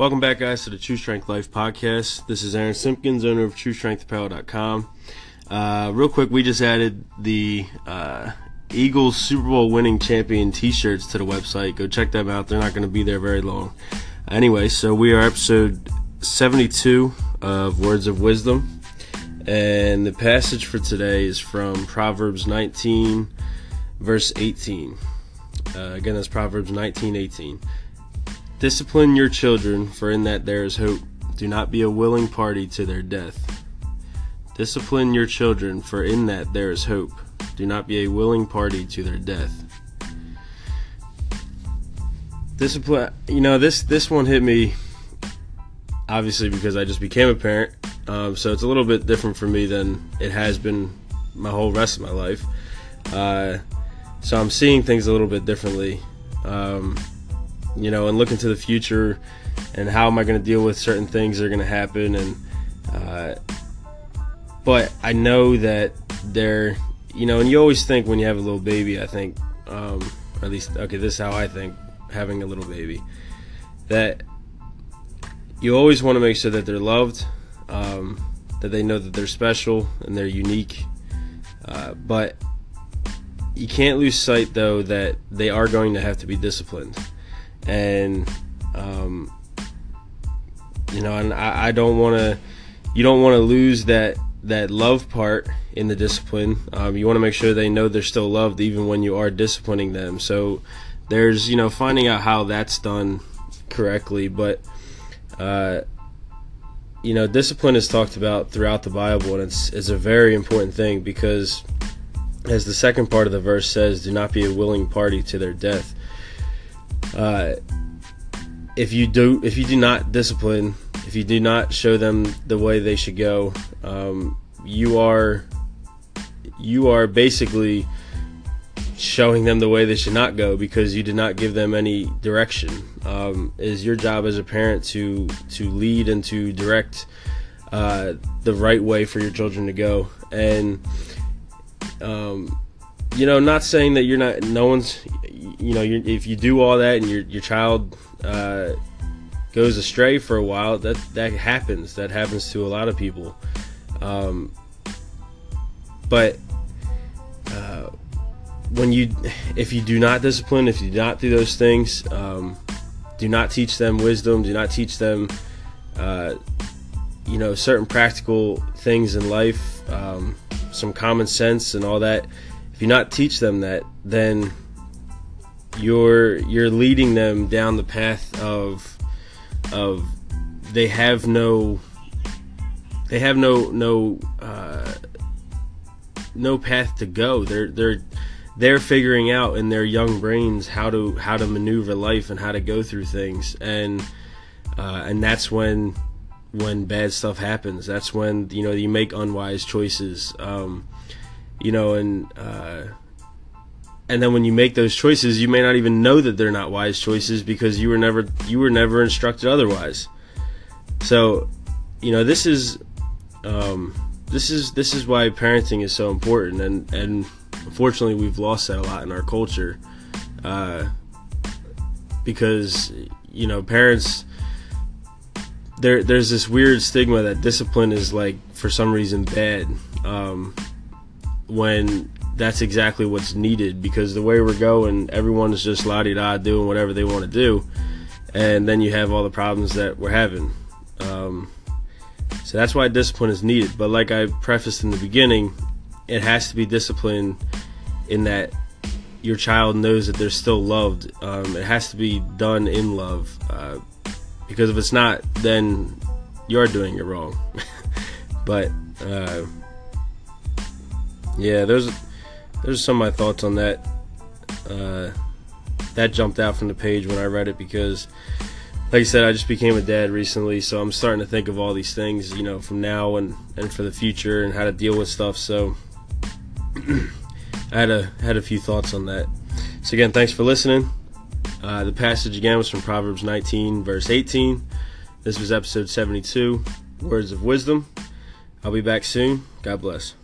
Welcome back, guys, to the True Strength Life podcast. This is Aaron Simpkins, owner of TrueStrengthApparel.com. Uh, real quick, we just added the uh, Eagles Super Bowl winning champion T-shirts to the website. Go check them out. They're not going to be there very long. Anyway, so we are episode 72 of Words of Wisdom, and the passage for today is from Proverbs 19, verse 18. Uh, again, that's Proverbs 19, 18. Discipline your children, for in that there is hope. Do not be a willing party to their death. Discipline your children, for in that there is hope. Do not be a willing party to their death. Discipline, you know, this this one hit me obviously because I just became a parent. Um, so it's a little bit different for me than it has been my whole rest of my life. Uh, so I'm seeing things a little bit differently. Um, you know, and look into the future and how am I going to deal with certain things that are going to happen. And, uh, but I know that they're, you know, and you always think when you have a little baby, I think, um, at least, okay, this is how I think having a little baby, that you always want to make sure that they're loved, um, that they know that they're special and they're unique. Uh, but you can't lose sight, though, that they are going to have to be disciplined and um, you know, and I, I don't want to. You don't want to lose that that love part in the discipline. Um, you want to make sure they know they're still loved even when you are disciplining them. So there's you know finding out how that's done correctly, but. Uh, you know, discipline is talked about throughout the Bible, and it's, it's a very important thing because, as the second part of the verse says, do not be a willing party to their death. Uh, if you do if you do not discipline, if you do not show them the way they should go, um, you are you are basically showing them the way they should not go because you did not give them any direction. Um, it is your job as a parent to to lead and to direct uh, the right way for your children to go. And um, you know, not saying that you're not. No one's you know, if you do all that and your your child uh, goes astray for a while, that that happens. That happens to a lot of people. Um, but uh, when you, if you do not discipline, if you do not do those things, um, do not teach them wisdom. Do not teach them, uh, you know, certain practical things in life, um, some common sense and all that. If you not teach them that, then you're you're leading them down the path of of they have no they have no no uh, no path to go. They're they're they're figuring out in their young brains how to how to maneuver life and how to go through things and uh, and that's when when bad stuff happens. That's when you know you make unwise choices. Um, you know and uh, and then when you make those choices you may not even know that they're not wise choices because you were never you were never instructed otherwise. So you know this is um, this is this is why parenting is so important. And and unfortunately we've lost that a lot in our culture uh, because you know parents there there's this weird stigma that discipline is like for some reason bad. Um, when that's exactly what's needed because the way we're going, everyone is just la di da doing whatever they want to do, and then you have all the problems that we're having. Um, so that's why discipline is needed. But like I prefaced in the beginning, it has to be discipline in that your child knows that they're still loved. Um, it has to be done in love uh, because if it's not, then you're doing it wrong. but uh, yeah, there's there's some of my thoughts on that. Uh, that jumped out from the page when I read it because, like I said, I just became a dad recently, so I'm starting to think of all these things, you know, from now and, and for the future and how to deal with stuff. So I had a had a few thoughts on that. So again, thanks for listening. Uh, the passage again was from Proverbs 19, verse 18. This was episode 72, Words of Wisdom. I'll be back soon. God bless.